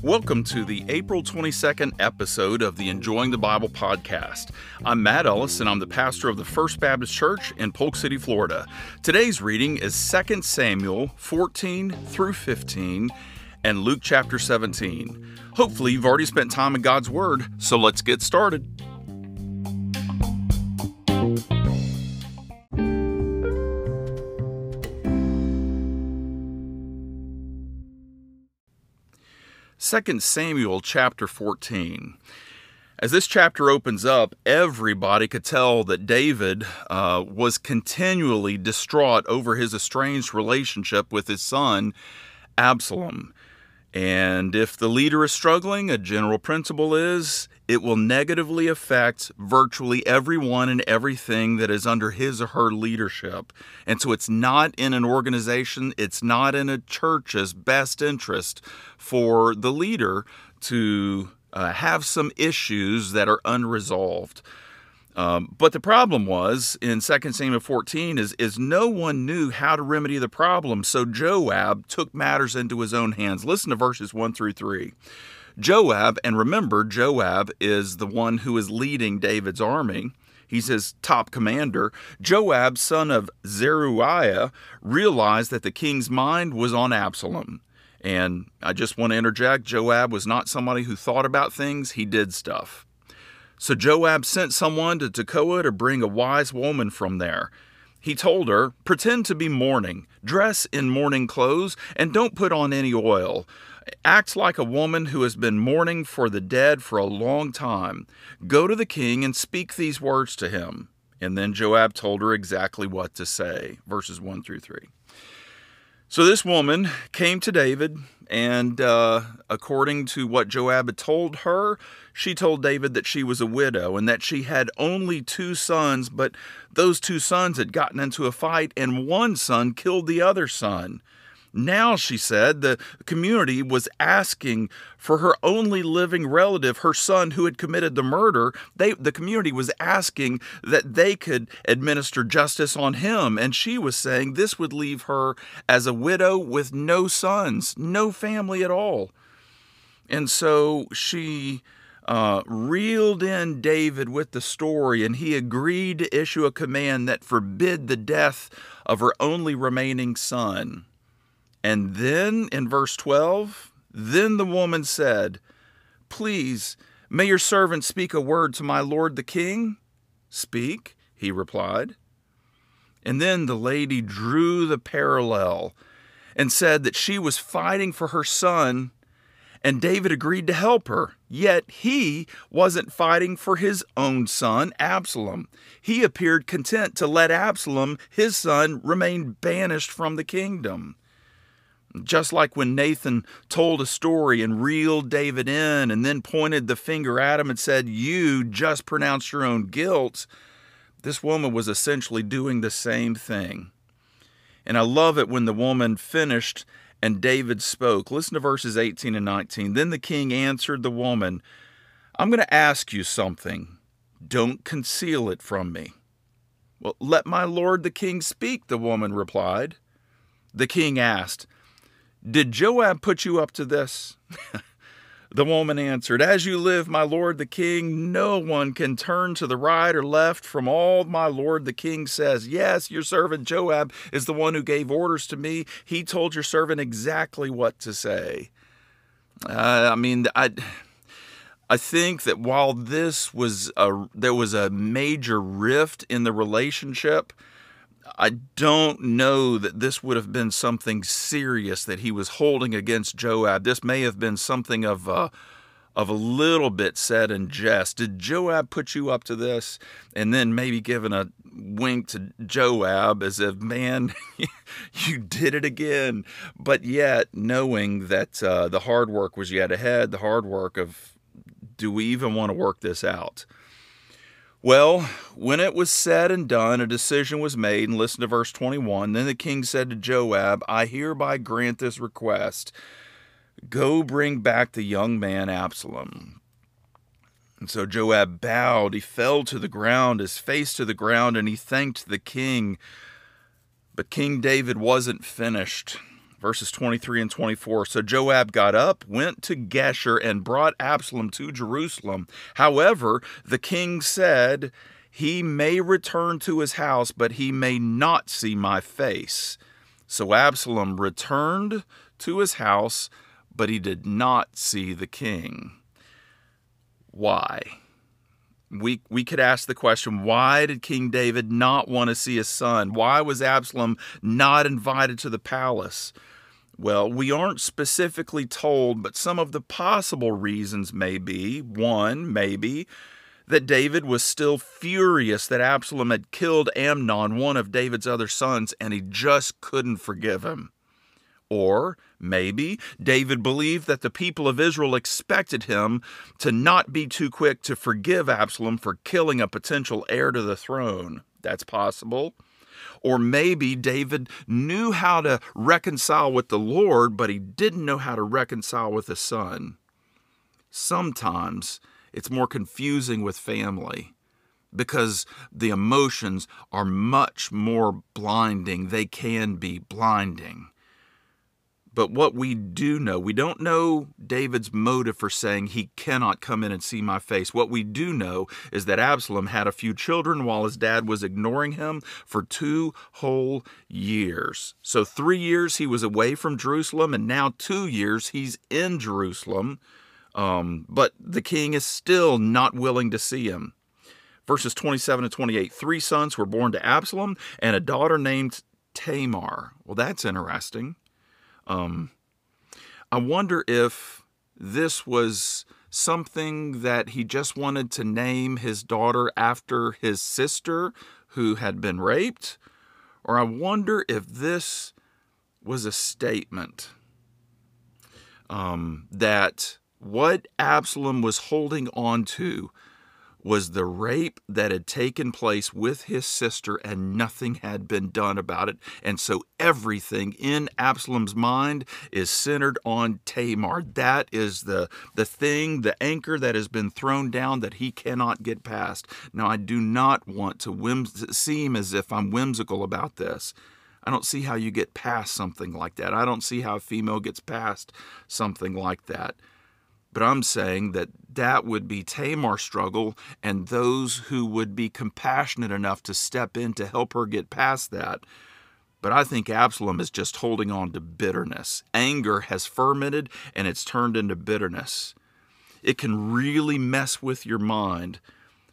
Welcome to the April 22nd episode of the Enjoying the Bible podcast. I'm Matt Ellis, and I'm the pastor of the First Baptist Church in Polk City, Florida. Today's reading is 2 Samuel 14 through 15 and Luke chapter 17. Hopefully, you've already spent time in God's Word, so let's get started. 2 Samuel chapter 14. As this chapter opens up, everybody could tell that David uh, was continually distraught over his estranged relationship with his son, Absalom. And if the leader is struggling, a general principle is it will negatively affect virtually everyone and everything that is under his or her leadership. And so it's not in an organization, it's not in a church's best interest for the leader to uh, have some issues that are unresolved. Um, but the problem was in 2 Samuel 14 is, is no one knew how to remedy the problem, so Joab took matters into his own hands. Listen to verses 1 through 3. Joab, and remember, Joab is the one who is leading David's army. He's his top commander. Joab, son of Zeruiah, realized that the king's mind was on Absalom. And I just want to interject Joab was not somebody who thought about things, he did stuff. So Joab sent someone to Tekoa to bring a wise woman from there. He told her, Pretend to be mourning, dress in mourning clothes, and don't put on any oil. Act like a woman who has been mourning for the dead for a long time. Go to the king and speak these words to him. And then Joab told her exactly what to say. Verses 1 through 3. So this woman came to David, and uh, according to what Joab had told her, she told David that she was a widow and that she had only two sons, but those two sons had gotten into a fight, and one son killed the other son. Now, she said, the community was asking for her only living relative, her son who had committed the murder. They, the community was asking that they could administer justice on him. And she was saying this would leave her as a widow with no sons, no family at all. And so she uh, reeled in David with the story, and he agreed to issue a command that forbid the death of her only remaining son. And then in verse 12, then the woman said, Please, may your servant speak a word to my lord the king? Speak, he replied. And then the lady drew the parallel and said that she was fighting for her son, and David agreed to help her. Yet he wasn't fighting for his own son, Absalom. He appeared content to let Absalom, his son, remain banished from the kingdom. Just like when Nathan told a story and reeled David in and then pointed the finger at him and said, You just pronounced your own guilt, this woman was essentially doing the same thing. And I love it when the woman finished and David spoke. Listen to verses 18 and 19. Then the king answered the woman, I'm going to ask you something. Don't conceal it from me. Well, let my lord the king speak, the woman replied. The king asked, did Joab put you up to this? the woman answered, As you live, my lord the king, no one can turn to the right or left from all my lord the king says. Yes, your servant Joab is the one who gave orders to me. He told your servant exactly what to say. Uh, I mean, I. I think that while this was a there was a major rift in the relationship, I don't know that this would have been something serious that he was holding against Joab. This may have been something of a, of a little bit said in jest. Did Joab put you up to this? And then maybe giving a wink to Joab as if, man, you did it again. But yet knowing that uh, the hard work was yet ahead, the hard work of, do we even want to work this out? Well, when it was said and done, a decision was made, and listen to verse 21. Then the king said to Joab, I hereby grant this request. Go bring back the young man Absalom. And so Joab bowed, he fell to the ground, his face to the ground, and he thanked the king. But King David wasn't finished. Verses 23 and 24. So Joab got up, went to Geshur, and brought Absalom to Jerusalem. However, the king said, He may return to his house, but he may not see my face. So Absalom returned to his house, but he did not see the king. Why? We we could ask the question why did king david not want to see his son? Why was absalom not invited to the palace? Well we aren't specifically told but some of the possible reasons may be one maybe that david was still furious that absalom had killed amnon one of david's other sons and he just couldn't forgive him or maybe David believed that the people of Israel expected him to not be too quick to forgive Absalom for killing a potential heir to the throne. That's possible. Or maybe David knew how to reconcile with the Lord, but he didn't know how to reconcile with his son. Sometimes it's more confusing with family because the emotions are much more blinding. They can be blinding. But what we do know, we don't know David's motive for saying he cannot come in and see my face. What we do know is that Absalom had a few children while his dad was ignoring him for two whole years. So, three years he was away from Jerusalem, and now two years he's in Jerusalem. Um, but the king is still not willing to see him. Verses 27 and 28 Three sons were born to Absalom, and a daughter named Tamar. Well, that's interesting. Um, I wonder if this was something that he just wanted to name his daughter after his sister who had been raped, or I wonder if this was a statement um, that what Absalom was holding on to was the rape that had taken place with his sister and nothing had been done about it. And so everything in Absalom's mind is centered on Tamar. That is the, the thing, the anchor that has been thrown down that he cannot get past. Now, I do not want to whims- seem as if I'm whimsical about this. I don't see how you get past something like that. I don't see how a female gets past something like that. But I'm saying that that would be Tamar's struggle, and those who would be compassionate enough to step in to help her get past that. But I think Absalom is just holding on to bitterness. Anger has fermented and it's turned into bitterness. It can really mess with your mind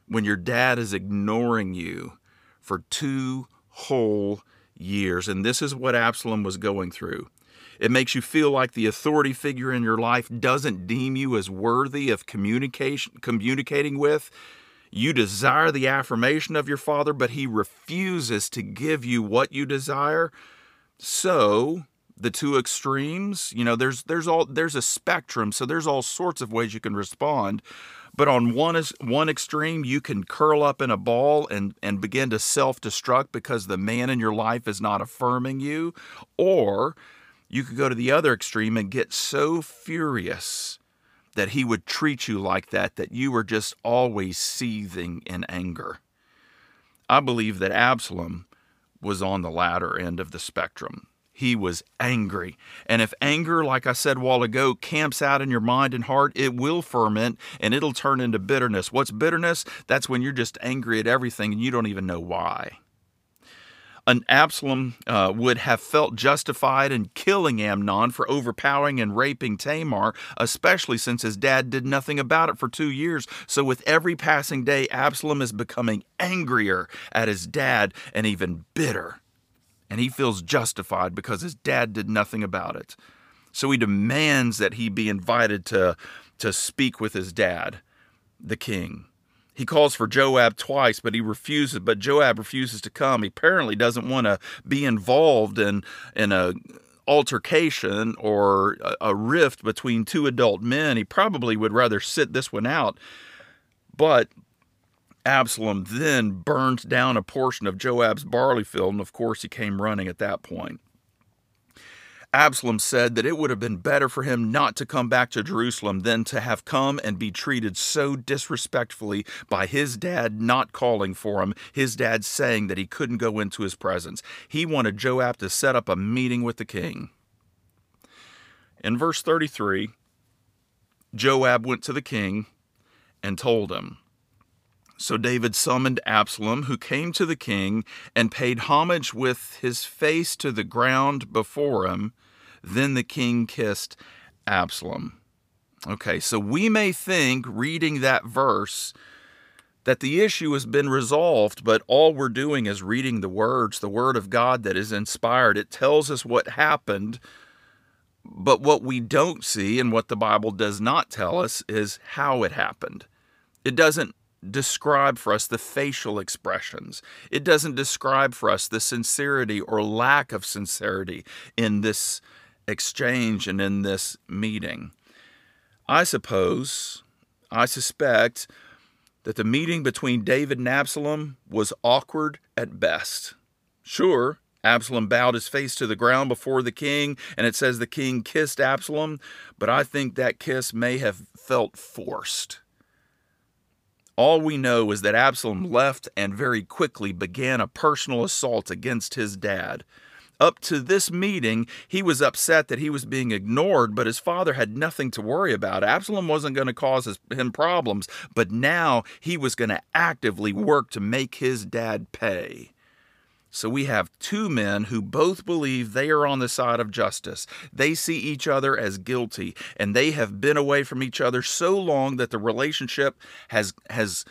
when your dad is ignoring you for two whole years. And this is what Absalom was going through. It makes you feel like the authority figure in your life doesn't deem you as worthy of communication communicating with. You desire the affirmation of your father, but he refuses to give you what you desire. So, the two extremes, you know, there's there's all there's a spectrum, so there's all sorts of ways you can respond. But on one is one extreme, you can curl up in a ball and, and begin to self-destruct because the man in your life is not affirming you. Or you could go to the other extreme and get so furious that he would treat you like that, that you were just always seething in anger. I believe that Absalom was on the latter end of the spectrum. He was angry. And if anger, like I said a while ago, camps out in your mind and heart, it will ferment and it'll turn into bitterness. What's bitterness? That's when you're just angry at everything and you don't even know why an Absalom uh, would have felt justified in killing Amnon for overpowering and raping Tamar, especially since his dad did nothing about it for two years. So, with every passing day, Absalom is becoming angrier at his dad and even bitter. And he feels justified because his dad did nothing about it. So, he demands that he be invited to, to speak with his dad, the king. He calls for Joab twice, but he refuses. But Joab refuses to come. He apparently doesn't want to be involved in in a altercation or a, a rift between two adult men. He probably would rather sit this one out. But Absalom then burned down a portion of Joab's barley field, and of course he came running at that point. Absalom said that it would have been better for him not to come back to Jerusalem than to have come and be treated so disrespectfully by his dad not calling for him, his dad saying that he couldn't go into his presence. He wanted Joab to set up a meeting with the king. In verse 33, Joab went to the king and told him. So David summoned Absalom, who came to the king and paid homage with his face to the ground before him. Then the king kissed Absalom. Okay, so we may think, reading that verse, that the issue has been resolved, but all we're doing is reading the words, the word of God that is inspired. It tells us what happened, but what we don't see and what the Bible does not tell us is how it happened. It doesn't describe for us the facial expressions. It doesn't describe for us the sincerity or lack of sincerity in this exchange and in this meeting. I suppose, I suspect, that the meeting between David and Absalom was awkward at best. Sure, Absalom bowed his face to the ground before the king, and it says the king kissed Absalom, but I think that kiss may have felt forced. All we know is that Absalom left and very quickly began a personal assault against his dad. Up to this meeting, he was upset that he was being ignored, but his father had nothing to worry about. Absalom wasn't going to cause his, him problems, but now he was going to actively work to make his dad pay. So we have two men who both believe they are on the side of justice. They see each other as guilty, and they have been away from each other so long that the relationship has has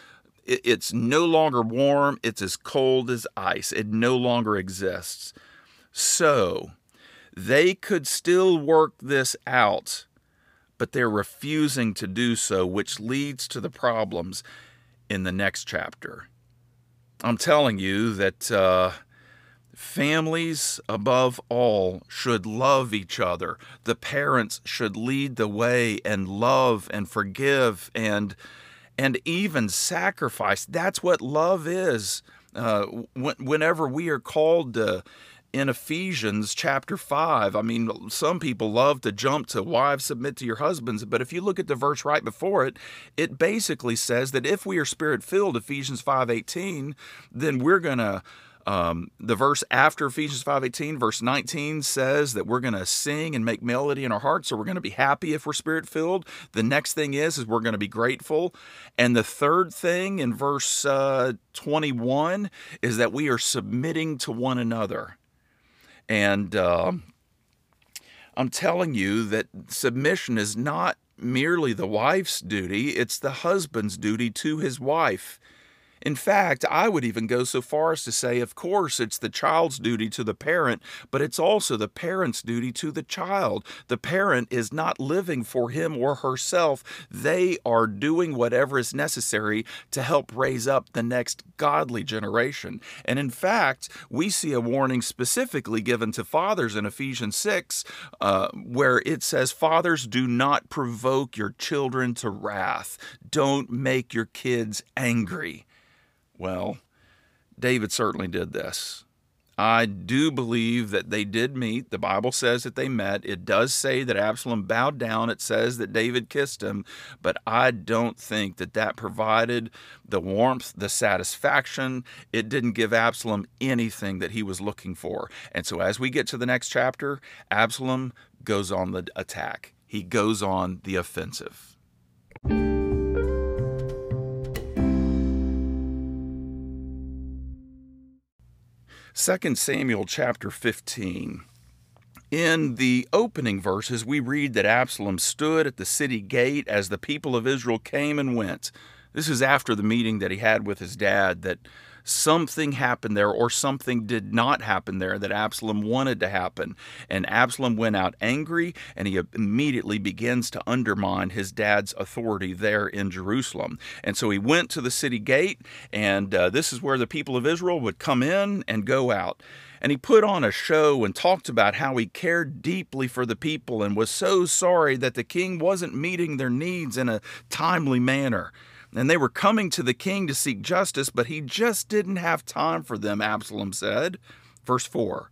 it's no longer warm, it's as cold as ice. It no longer exists. So they could still work this out, but they're refusing to do so, which leads to the problems in the next chapter. I'm telling you that uh, families, above all, should love each other. The parents should lead the way and love and forgive and and even sacrifice. That's what love is. Uh, whenever we are called to in Ephesians chapter 5. I mean, some people love to jump to wives submit to your husbands, but if you look at the verse right before it, it basically says that if we are spirit filled, Ephesians 5:18, then we're going to um, the verse after Ephesians 5:18, verse 19 says that we're going to sing and make melody in our hearts, so we're going to be happy if we're spirit filled. The next thing is is we're going to be grateful, and the third thing in verse uh, 21 is that we are submitting to one another. And uh, I'm telling you that submission is not merely the wife's duty, it's the husband's duty to his wife. In fact, I would even go so far as to say, of course, it's the child's duty to the parent, but it's also the parent's duty to the child. The parent is not living for him or herself, they are doing whatever is necessary to help raise up the next godly generation. And in fact, we see a warning specifically given to fathers in Ephesians 6, uh, where it says, Fathers, do not provoke your children to wrath, don't make your kids angry. Well, David certainly did this. I do believe that they did meet. The Bible says that they met. It does say that Absalom bowed down. It says that David kissed him, but I don't think that that provided the warmth, the satisfaction. It didn't give Absalom anything that he was looking for. And so as we get to the next chapter, Absalom goes on the attack. He goes on the offensive. 2 Samuel chapter 15. In the opening verses, we read that Absalom stood at the city gate as the people of Israel came and went. This is after the meeting that he had with his dad that something happened there or something did not happen there that Absalom wanted to happen. And Absalom went out angry and he immediately begins to undermine his dad's authority there in Jerusalem. And so he went to the city gate, and uh, this is where the people of Israel would come in and go out and he put on a show and talked about how he cared deeply for the people and was so sorry that the king wasn't meeting their needs in a timely manner. And they were coming to the king to seek justice, but he just didn't have time for them, Absalom said. Verse 4.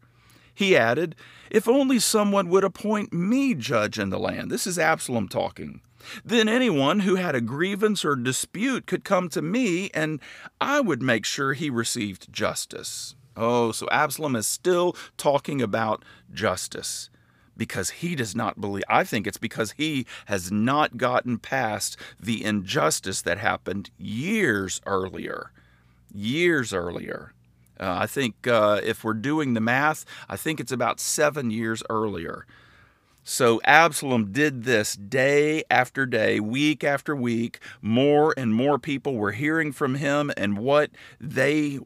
He added, If only someone would appoint me judge in the land. This is Absalom talking. Then anyone who had a grievance or dispute could come to me, and I would make sure he received justice. Oh, so Absalom is still talking about justice. Because he does not believe. I think it's because he has not gotten past the injustice that happened years earlier. Years earlier. Uh, I think uh, if we're doing the math, I think it's about seven years earlier. So Absalom did this day after day, week after week. More and more people were hearing from him and what they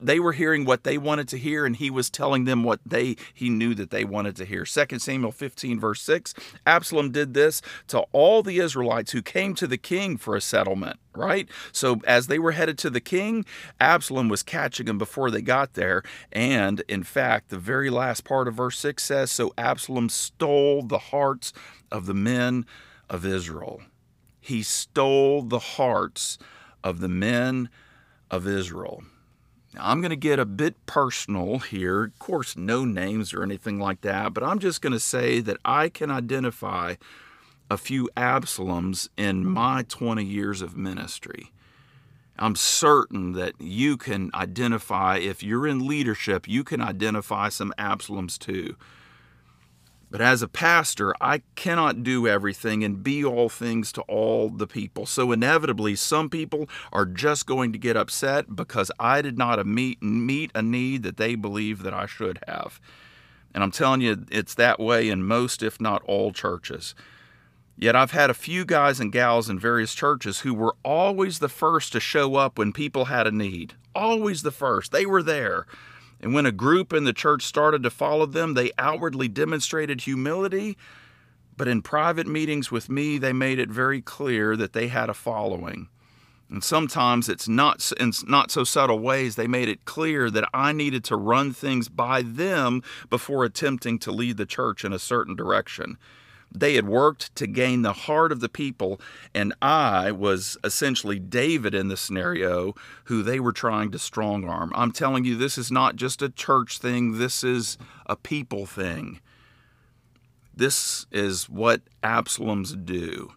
they were hearing what they wanted to hear and he was telling them what they he knew that they wanted to hear. 2 Samuel 15 verse 6. Absalom did this to all the Israelites who came to the king for a settlement right? So as they were headed to the king, Absalom was catching them before they got there. And in fact, the very last part of verse 6 says So Absalom stole the hearts of the men of Israel. He stole the hearts of the men of Israel. Now, I'm going to get a bit personal here. Of course, no names or anything like that, but I'm just going to say that I can identify a few Absaloms in my 20 years of ministry. I'm certain that you can identify, if you're in leadership, you can identify some Absaloms too. But as a pastor, I cannot do everything and be all things to all the people. So inevitably, some people are just going to get upset because I did not meet, meet a need that they believe that I should have. And I'm telling you, it's that way in most, if not all, churches. Yet I've had a few guys and gals in various churches who were always the first to show up when people had a need. Always the first. They were there. And when a group in the church started to follow them, they outwardly demonstrated humility, but in private meetings with me, they made it very clear that they had a following. And sometimes it's not in not so subtle ways. They made it clear that I needed to run things by them before attempting to lead the church in a certain direction. They had worked to gain the heart of the people, and I was essentially David in the scenario who they were trying to strong arm. I'm telling you, this is not just a church thing, this is a people thing. This is what Absaloms do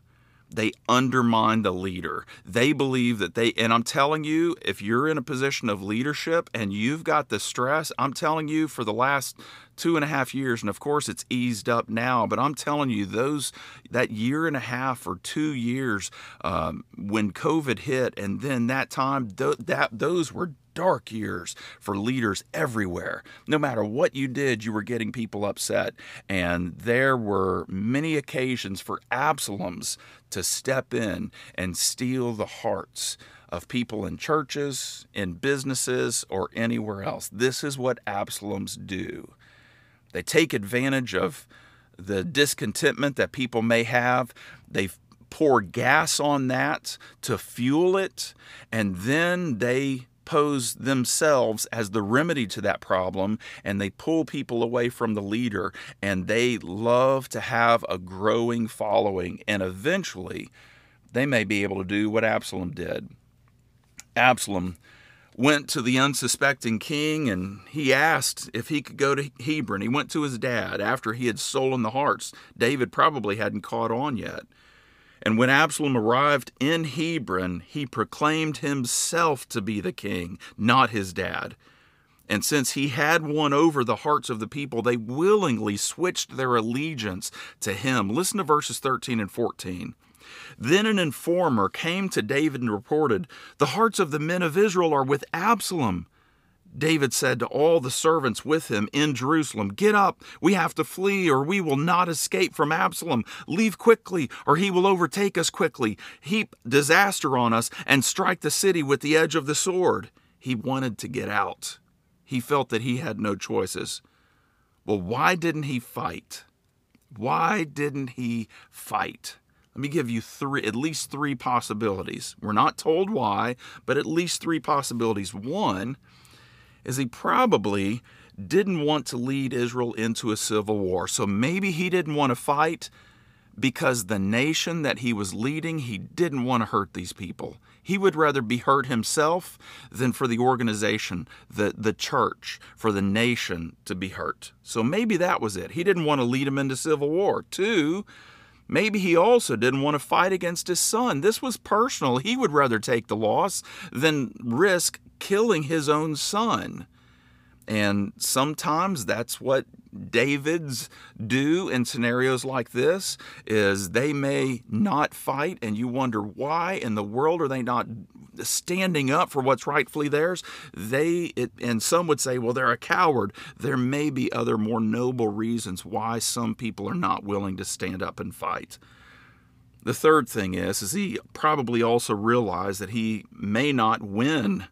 they undermine the leader. They believe that they, and I'm telling you, if you're in a position of leadership and you've got the stress, I'm telling you for the last two and a half years, and of course it's eased up now, but I'm telling you, those, that year and a half or two years um, when COVID hit, and then that time, th- that, those were dark years for leaders everywhere. No matter what you did, you were getting people upset. And there were many occasions for Absaloms to step in and steal the hearts of people in churches, in businesses, or anywhere else. This is what Absaloms do. They take advantage of the discontentment that people may have. They pour gas on that to fuel it, and then they pose themselves as the remedy to that problem and they pull people away from the leader and they love to have a growing following and eventually they may be able to do what Absalom did. Absalom went to the unsuspecting king and he asked if he could go to Hebron. He went to his dad after he had stolen the hearts. David probably hadn't caught on yet. And when Absalom arrived in Hebron, he proclaimed himself to be the king, not his dad. And since he had won over the hearts of the people, they willingly switched their allegiance to him. Listen to verses 13 and 14. Then an informer came to David and reported, The hearts of the men of Israel are with Absalom. David said to all the servants with him in Jerusalem, Get up, we have to flee, or we will not escape from Absalom. Leave quickly, or he will overtake us quickly, heap disaster on us, and strike the city with the edge of the sword. He wanted to get out. He felt that he had no choices. Well, why didn't he fight? Why didn't he fight? Let me give you three, at least three possibilities. We're not told why, but at least three possibilities. One, is he probably didn't want to lead Israel into a civil war. So maybe he didn't want to fight because the nation that he was leading, he didn't want to hurt these people. He would rather be hurt himself than for the organization, the, the church, for the nation to be hurt. So maybe that was it. He didn't want to lead them into civil war. Two, Maybe he also didn't want to fight against his son. This was personal. He would rather take the loss than risk killing his own son. And sometimes that's what Davids do in scenarios like this is they may not fight and you wonder why in the world are they not standing up for what's rightfully theirs? They it, and some would say well they're a coward. There may be other more noble reasons why some people are not willing to stand up and fight. The third thing is is he probably also realized that he may not win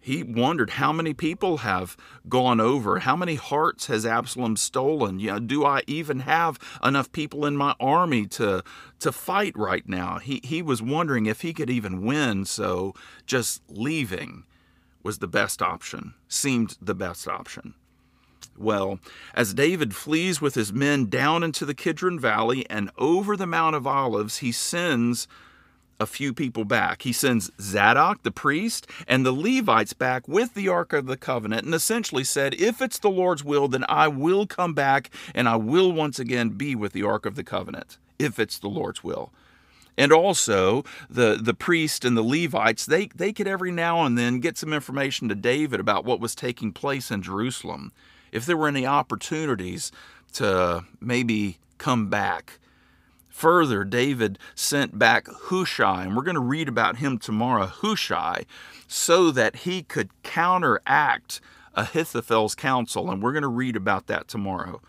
he wondered how many people have gone over? How many hearts has absalom stolen? You know, do i even have enough people in my army to to fight right now? He he was wondering if he could even win so just leaving was the best option seemed the best option. Well, as David flees with his men down into the Kidron Valley and over the Mount of Olives, he sends a few people back. He sends Zadok, the priest, and the Levites back with the Ark of the Covenant and essentially said, If it's the Lord's will, then I will come back and I will once again be with the Ark of the Covenant, if it's the Lord's will. And also, the, the priest and the Levites, they, they could every now and then get some information to David about what was taking place in Jerusalem. If there were any opportunities to maybe come back Further, David sent back Hushai, and we're going to read about him tomorrow, Hushai, so that he could counteract Ahithophel's counsel, and we're going to read about that tomorrow.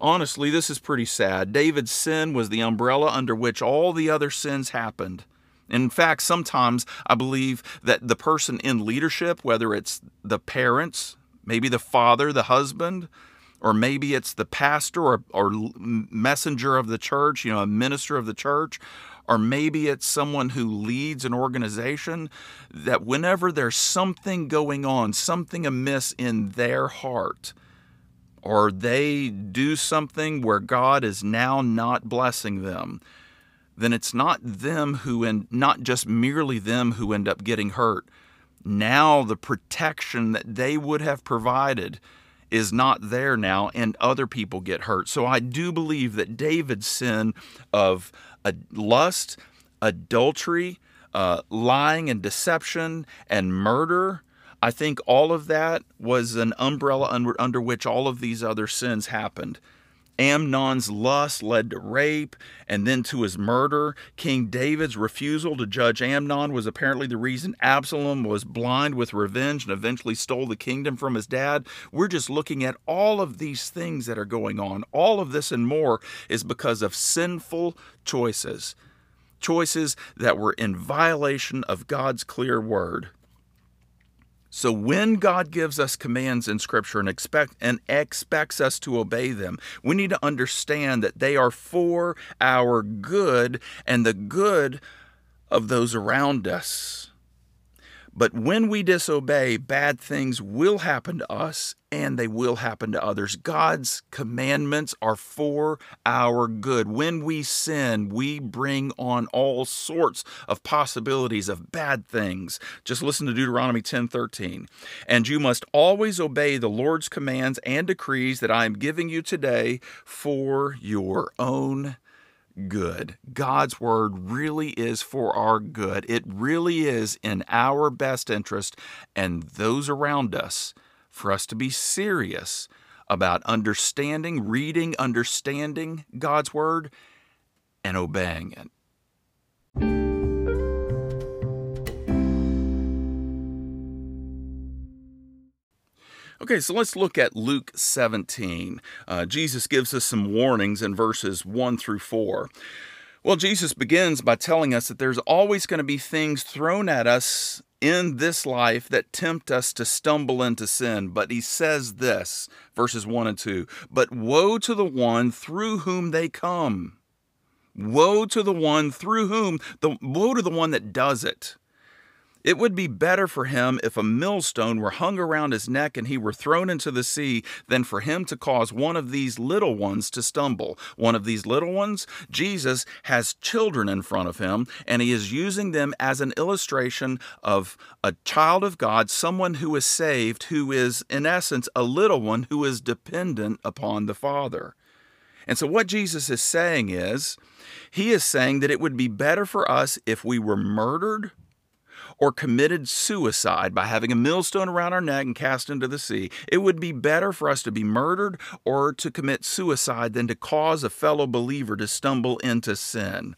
Honestly, this is pretty sad. David's sin was the umbrella under which all the other sins happened. In fact, sometimes I believe that the person in leadership, whether it's the parents, maybe the father, the husband, or maybe it's the pastor or, or messenger of the church, you know, a minister of the church, or maybe it's someone who leads an organization, that whenever there's something going on, something amiss in their heart, or they do something where God is now not blessing them, then it's not them who and not just merely them who end up getting hurt. Now the protection that they would have provided is not there now and other people get hurt. So I do believe that David's sin of uh, lust, adultery, uh, lying and deception, and murder. I think all of that was an umbrella under, under which all of these other sins happened. Amnon's lust led to rape and then to his murder. King David's refusal to judge Amnon was apparently the reason Absalom was blind with revenge and eventually stole the kingdom from his dad. We're just looking at all of these things that are going on. All of this and more is because of sinful choices, choices that were in violation of God's clear word. So when God gives us commands in scripture and expect and expects us to obey them, we need to understand that they are for our good and the good of those around us. But when we disobey, bad things will happen to us and they will happen to others. God's commandments are for our good. When we sin, we bring on all sorts of possibilities of bad things. Just listen to Deuteronomy 10:13. And you must always obey the Lord's commands and decrees that I am giving you today for your own good. God's word really is for our good. It really is in our best interest and those around us for us to be serious about understanding, reading, understanding God's word, and obeying it. Okay, so let's look at Luke 17. Uh, Jesus gives us some warnings in verses 1 through 4. Well, Jesus begins by telling us that there's always going to be things thrown at us in this life that tempt us to stumble into sin. But he says this, verses 1 and 2 But woe to the one through whom they come. Woe to the one through whom, the woe to the one that does it. It would be better for him if a millstone were hung around his neck and he were thrown into the sea than for him to cause one of these little ones to stumble. One of these little ones, Jesus has children in front of him, and he is using them as an illustration of a child of God, someone who is saved, who is, in essence, a little one who is dependent upon the Father. And so, what Jesus is saying is, he is saying that it would be better for us if we were murdered or committed suicide by having a millstone around our neck and cast into the sea. It would be better for us to be murdered or to commit suicide than to cause a fellow believer to stumble into sin.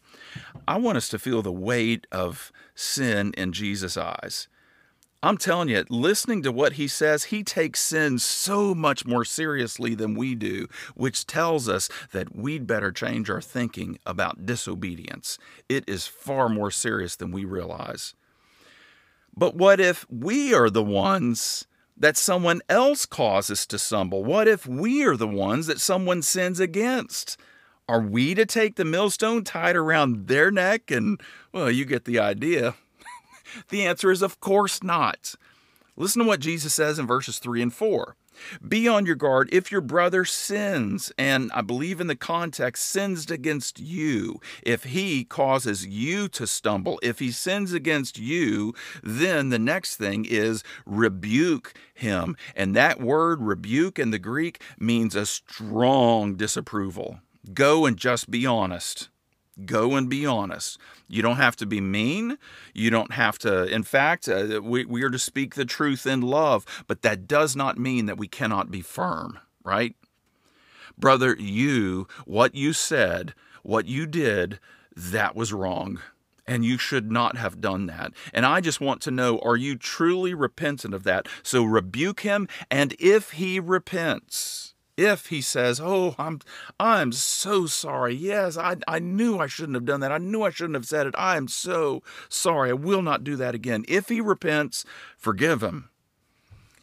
I want us to feel the weight of sin in Jesus' eyes. I'm telling you, listening to what he says, he takes sin so much more seriously than we do, which tells us that we'd better change our thinking about disobedience. It is far more serious than we realize. But what if we are the ones that someone else causes to stumble? What if we are the ones that someone sins against? Are we to take the millstone tied around their neck? And, well, you get the idea. the answer is, of course not. Listen to what Jesus says in verses 3 and 4. Be on your guard if your brother sins, and I believe in the context, sins against you. If he causes you to stumble, if he sins against you, then the next thing is rebuke him. And that word rebuke in the Greek means a strong disapproval. Go and just be honest. Go and be honest. You don't have to be mean. You don't have to, in fact, uh, we, we are to speak the truth in love, but that does not mean that we cannot be firm, right? Brother, you, what you said, what you did, that was wrong. And you should not have done that. And I just want to know are you truly repentant of that? So rebuke him, and if he repents, if he says, "Oh, I'm I'm so sorry. Yes, I I knew I shouldn't have done that. I knew I shouldn't have said it. I am so sorry. I will not do that again." If he repents, forgive him.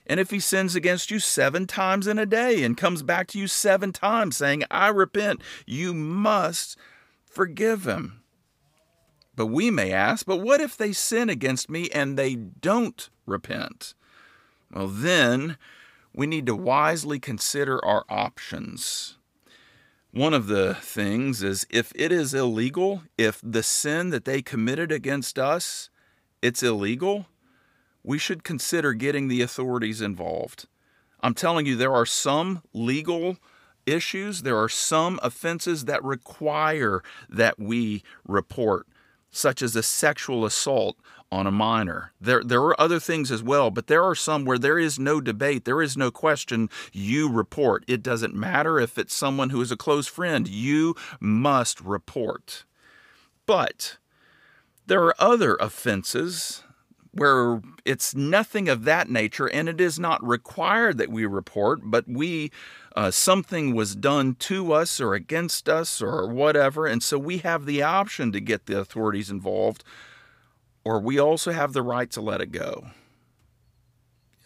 And if he sins against you 7 times in a day and comes back to you 7 times saying, "I repent," you must forgive him. But we may ask, "But what if they sin against me and they don't repent?" Well, then we need to wisely consider our options. One of the things is if it is illegal, if the sin that they committed against us, it's illegal, we should consider getting the authorities involved. I'm telling you, there are some legal issues, there are some offenses that require that we report, such as a sexual assault on a minor. There, there are other things as well, but there are some where there is no debate, there is no question. You report. It doesn't matter if it's someone who is a close friend, you must report. But there are other offenses where it's nothing of that nature and it is not required that we report, but we uh, something was done to us or against us or whatever, and so we have the option to get the authorities involved or we also have the right to let it go.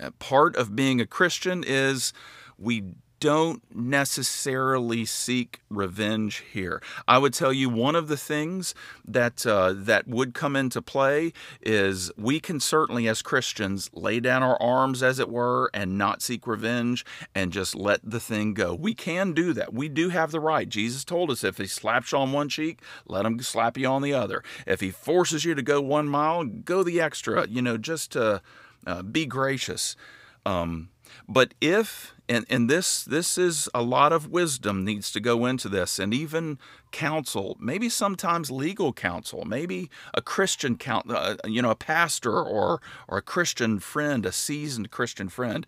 Uh, part of being a Christian is we don't necessarily seek revenge here. I would tell you one of the things that uh, that would come into play is we can certainly, as Christians, lay down our arms, as it were, and not seek revenge and just let the thing go. We can do that. We do have the right. Jesus told us if he slaps you on one cheek, let him slap you on the other. If he forces you to go one mile, go the extra. You know, just to uh, be gracious. Um, but if and and this this is a lot of wisdom needs to go into this and even counsel maybe sometimes legal counsel maybe a christian count uh, you know a pastor or or a christian friend a seasoned christian friend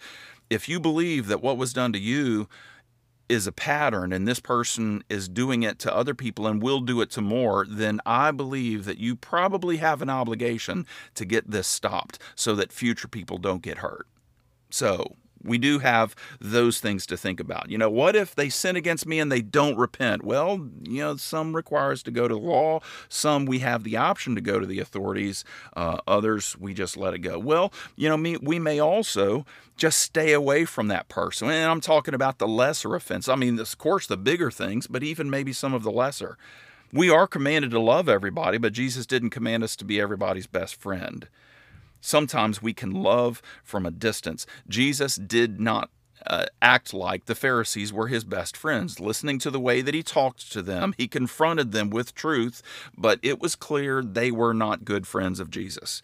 if you believe that what was done to you is a pattern and this person is doing it to other people and will do it to more, then I believe that you probably have an obligation to get this stopped so that future people don't get hurt. So, we do have those things to think about. You know, what if they sin against me and they don't repent? Well, you know, some require us to go to law, some we have the option to go to the authorities, uh, others we just let it go. Well, you know, me, we may also just stay away from that person. And I'm talking about the lesser offense. I mean, of course, the bigger things, but even maybe some of the lesser. We are commanded to love everybody, but Jesus didn't command us to be everybody's best friend. Sometimes we can love from a distance. Jesus did not uh, act like the Pharisees were his best friends. Listening to the way that he talked to them, he confronted them with truth, but it was clear they were not good friends of Jesus.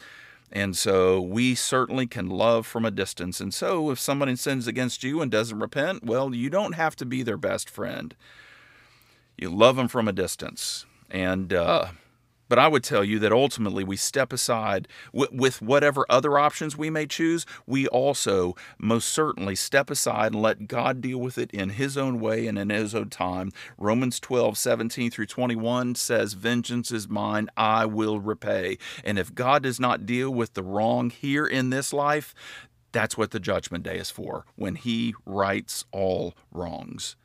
And so we certainly can love from a distance. And so if somebody sins against you and doesn't repent, well, you don't have to be their best friend. You love them from a distance. And, uh, But I would tell you that ultimately we step aside with whatever other options we may choose. We also most certainly step aside and let God deal with it in His own way and in His own time. Romans 12, 17 through 21 says, Vengeance is mine, I will repay. And if God does not deal with the wrong here in this life, that's what the judgment day is for, when He rights all wrongs.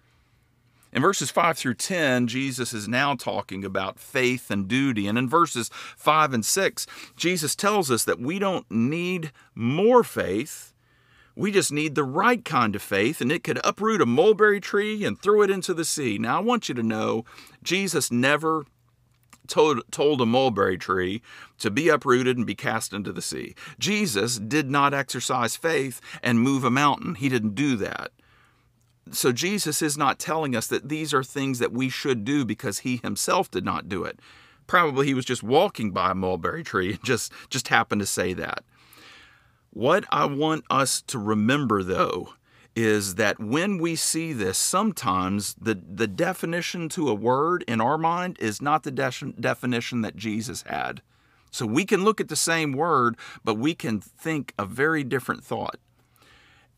In verses 5 through 10, Jesus is now talking about faith and duty. And in verses 5 and 6, Jesus tells us that we don't need more faith. We just need the right kind of faith, and it could uproot a mulberry tree and throw it into the sea. Now, I want you to know Jesus never told, told a mulberry tree to be uprooted and be cast into the sea. Jesus did not exercise faith and move a mountain, he didn't do that. So Jesus is not telling us that these are things that we should do because he himself did not do it. Probably he was just walking by a mulberry tree and just, just happened to say that. What I want us to remember, though, is that when we see this, sometimes the, the definition to a word in our mind is not the de- definition that Jesus had. So we can look at the same word, but we can think a very different thought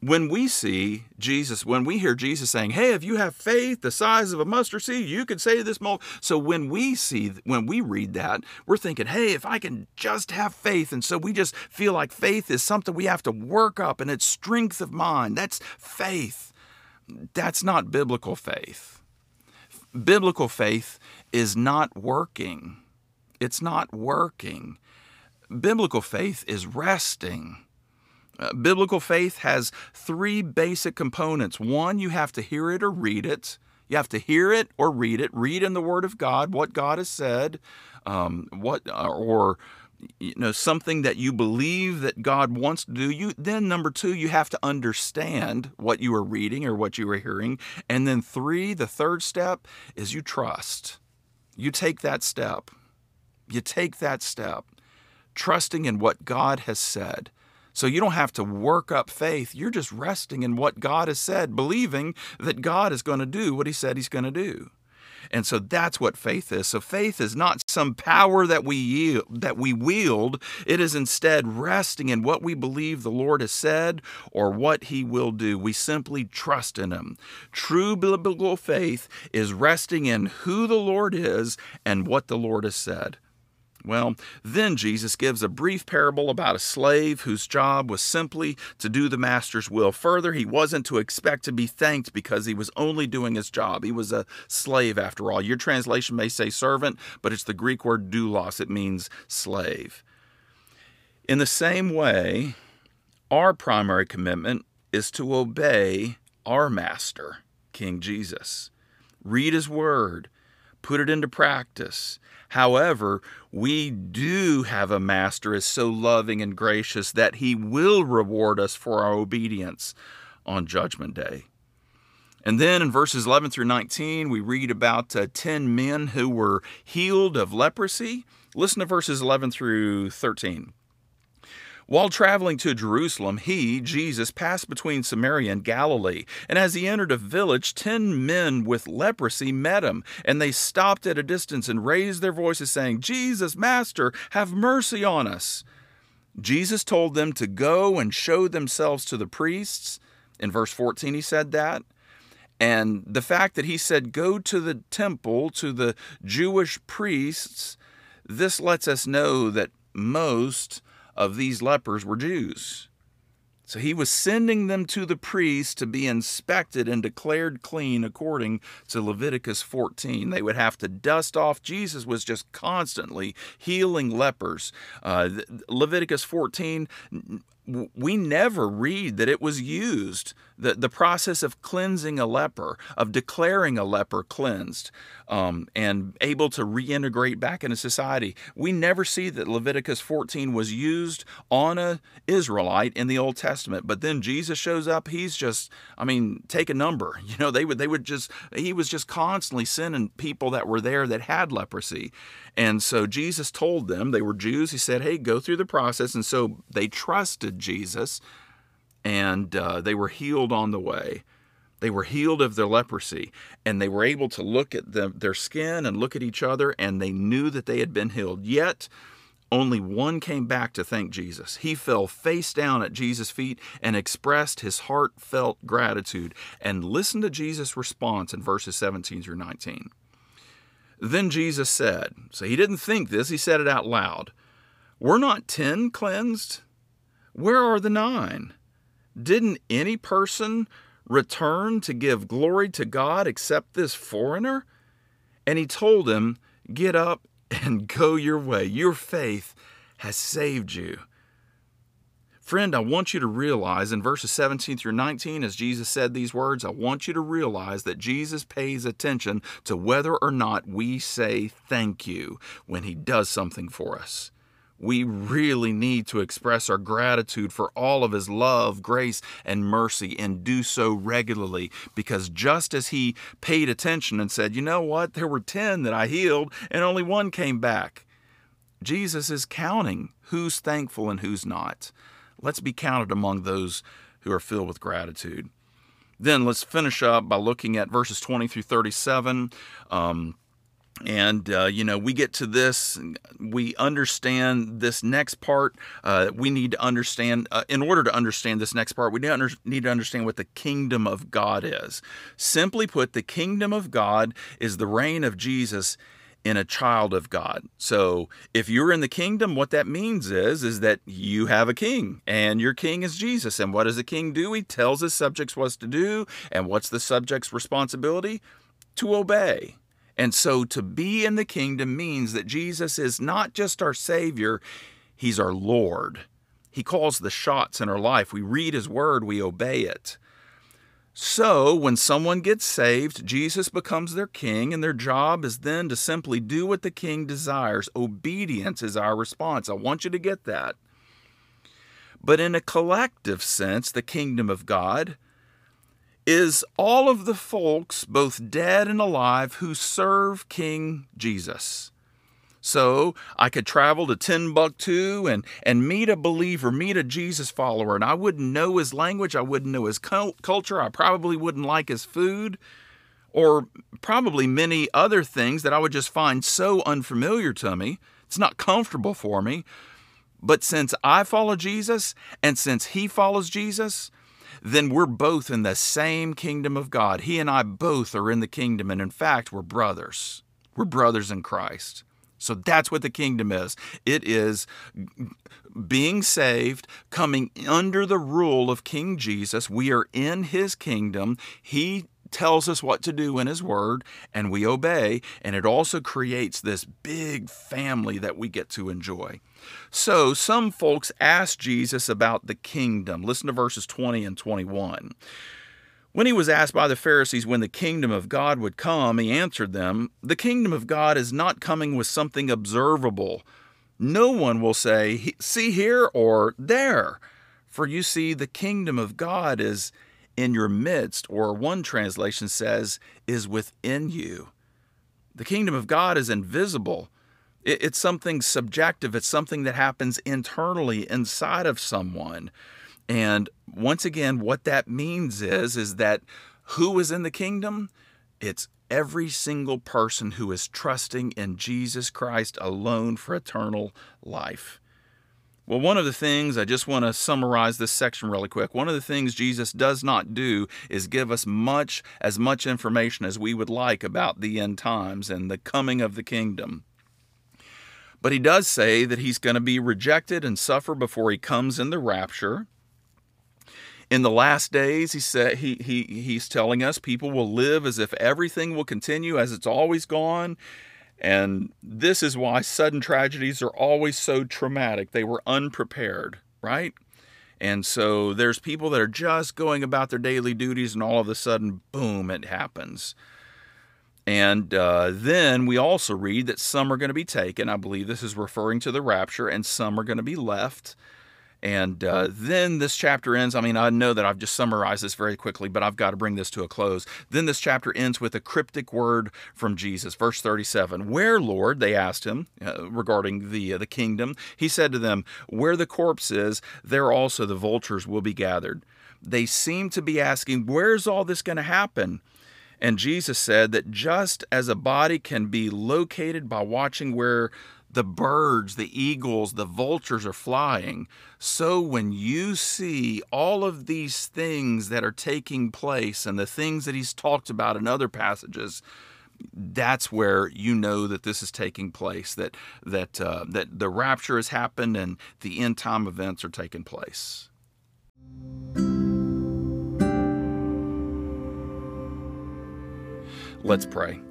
when we see Jesus, when we hear Jesus saying, Hey, if you have faith the size of a mustard seed, you could say this mold. So when we see, when we read that, we're thinking, Hey, if I can just have faith. And so we just feel like faith is something we have to work up and it's strength of mind. That's faith. That's not biblical faith. Biblical faith is not working. It's not working. Biblical faith is resting. Uh, biblical faith has three basic components. One, you have to hear it or read it. You have to hear it or read it. Read in the Word of God what God has said, um, what uh, or you know something that you believe that God wants to do. You then number two, you have to understand what you are reading or what you are hearing, and then three, the third step is you trust. You take that step. You take that step, trusting in what God has said. So you don't have to work up faith. You're just resting in what God has said, believing that God is going to do what He said He's going to do. And so that's what faith is. So faith is not some power that we yield, that we wield. It is instead resting in what we believe the Lord has said or what he will do. We simply trust in him. True biblical faith is resting in who the Lord is and what the Lord has said. Well, then Jesus gives a brief parable about a slave whose job was simply to do the master's will. Further, he wasn't to expect to be thanked because he was only doing his job. He was a slave after all. Your translation may say servant, but it's the Greek word doulos, it means slave. In the same way, our primary commitment is to obey our master, King Jesus. Read his word, put it into practice However, we do have a master is so loving and gracious that he will reward us for our obedience on Judgment Day. And then in verses 11 through 19, we read about uh, 10 men who were healed of leprosy. Listen to verses 11 through 13. While traveling to Jerusalem, he, Jesus, passed between Samaria and Galilee. And as he entered a village, ten men with leprosy met him. And they stopped at a distance and raised their voices, saying, Jesus, Master, have mercy on us. Jesus told them to go and show themselves to the priests. In verse 14, he said that. And the fact that he said, Go to the temple, to the Jewish priests, this lets us know that most of these lepers were Jews. So he was sending them to the priest to be inspected and declared clean according to Leviticus 14. They would have to dust off. Jesus was just constantly healing lepers. Uh, Leviticus 14 we never read that it was used. The, the process of cleansing a leper, of declaring a leper cleansed um, and able to reintegrate back into society. We never see that Leviticus 14 was used on a Israelite in the Old Testament. But then Jesus shows up. He's just, I mean, take a number. You know, they would, they would just, he was just constantly sending people that were there that had leprosy. And so Jesus told them, they were Jews. He said, hey, go through the process. And so they trusted Jesus and uh, they were healed on the way. They were healed of their leprosy, and they were able to look at the, their skin and look at each other, and they knew that they had been healed. Yet, only one came back to thank Jesus. He fell face down at Jesus' feet and expressed his heartfelt gratitude. And listen to Jesus' response in verses 17 through 19. Then Jesus said, so he didn't think this, he said it out loud. Were not ten cleansed? Where are the nine? Didn't any person return to give glory to God except this foreigner? And he told him, Get up and go your way. Your faith has saved you. Friend, I want you to realize in verses 17 through 19, as Jesus said these words, I want you to realize that Jesus pays attention to whether or not we say thank you when he does something for us we really need to express our gratitude for all of His love, grace, and mercy and do so regularly because just as He paid attention and said, You know what? There were 10 that I healed and only one came back. Jesus is counting who's thankful and who's not. Let's be counted among those who are filled with gratitude. Then let's finish up by looking at verses 20 through 37. Um, and uh, you know we get to this we understand this next part uh, we need to understand uh, in order to understand this next part we need to understand what the kingdom of god is simply put the kingdom of god is the reign of jesus in a child of god so if you're in the kingdom what that means is is that you have a king and your king is jesus and what does the king do he tells his subjects what to do and what's the subject's responsibility to obey and so to be in the kingdom means that Jesus is not just our Savior, He's our Lord. He calls the shots in our life. We read His word, we obey it. So, when someone gets saved, Jesus becomes their king, and their job is then to simply do what the king desires. Obedience is our response. I want you to get that. But in a collective sense, the kingdom of God is all of the folks, both dead and alive, who serve King Jesus. So I could travel to Timbuktu and, and meet a believer, meet a Jesus follower, and I wouldn't know his language, I wouldn't know his culture, I probably wouldn't like his food, or probably many other things that I would just find so unfamiliar to me. It's not comfortable for me. But since I follow Jesus and since he follows Jesus, then we're both in the same kingdom of God. He and I both are in the kingdom, and in fact, we're brothers. We're brothers in Christ. So that's what the kingdom is. It is being saved, coming under the rule of King Jesus. We are in his kingdom. He tells us what to do in His Word, and we obey, and it also creates this big family that we get to enjoy. So, some folks ask Jesus about the kingdom. Listen to verses 20 and 21. When he was asked by the Pharisees when the kingdom of God would come, he answered them, The kingdom of God is not coming with something observable. No one will say, See here or there. For you see, the kingdom of God is in your midst, or one translation says, is within you. The kingdom of God is invisible. It's something subjective, it's something that happens internally inside of someone. And once again, what that means is, is that who is in the kingdom? It's every single person who is trusting in Jesus Christ alone for eternal life. Well, one of the things, I just want to summarize this section really quick. One of the things Jesus does not do is give us much, as much information as we would like about the end times and the coming of the kingdom. But he does say that he's going to be rejected and suffer before he comes in the rapture. In the last days, he said he, he he's telling us people will live as if everything will continue as it's always gone and this is why sudden tragedies are always so traumatic. They were unprepared, right? And so there's people that are just going about their daily duties, and all of a sudden, boom, it happens. And uh, then we also read that some are going to be taken. I believe this is referring to the rapture, and some are going to be left. And uh, then this chapter ends. I mean, I know that I've just summarized this very quickly, but I've got to bring this to a close. Then this chapter ends with a cryptic word from Jesus, verse 37. Where, Lord, they asked him uh, regarding the, uh, the kingdom. He said to them, Where the corpse is, there also the vultures will be gathered. they seem to be asking, Where's all this going to happen? And Jesus said that just as a body can be located by watching where the birds, the eagles, the vultures are flying, so when you see all of these things that are taking place and the things that he's talked about in other passages, that's where you know that this is taking place, that that uh, that the rapture has happened and the end time events are taking place. Let's pray.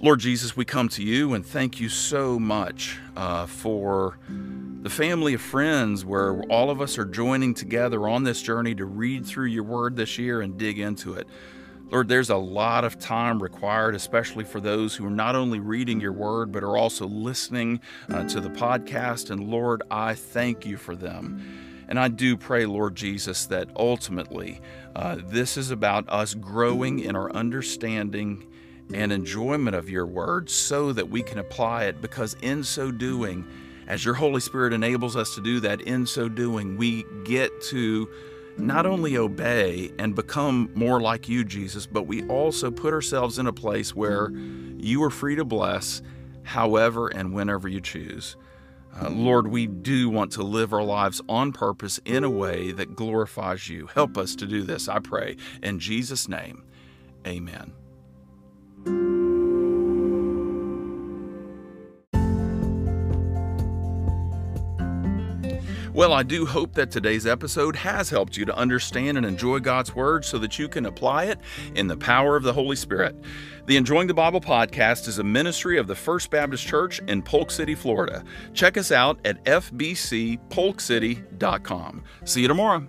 Lord Jesus, we come to you and thank you so much uh, for the family of friends where all of us are joining together on this journey to read through your word this year and dig into it. Lord, there's a lot of time required, especially for those who are not only reading your word, but are also listening uh, to the podcast. And Lord, I thank you for them. And I do pray, Lord Jesus, that ultimately uh, this is about us growing in our understanding and enjoyment of your word so that we can apply it because in so doing, as your Holy Spirit enables us to do that, in so doing, we get to not only obey and become more like you, Jesus, but we also put ourselves in a place where you are free to bless however and whenever you choose. Uh, Lord, we do want to live our lives on purpose in a way that glorifies you. Help us to do this, I pray. In Jesus' name, amen. Well, I do hope that today's episode has helped you to understand and enjoy God's Word so that you can apply it in the power of the Holy Spirit. The Enjoying the Bible podcast is a ministry of the First Baptist Church in Polk City, Florida. Check us out at fbcpolkcity.com. See you tomorrow.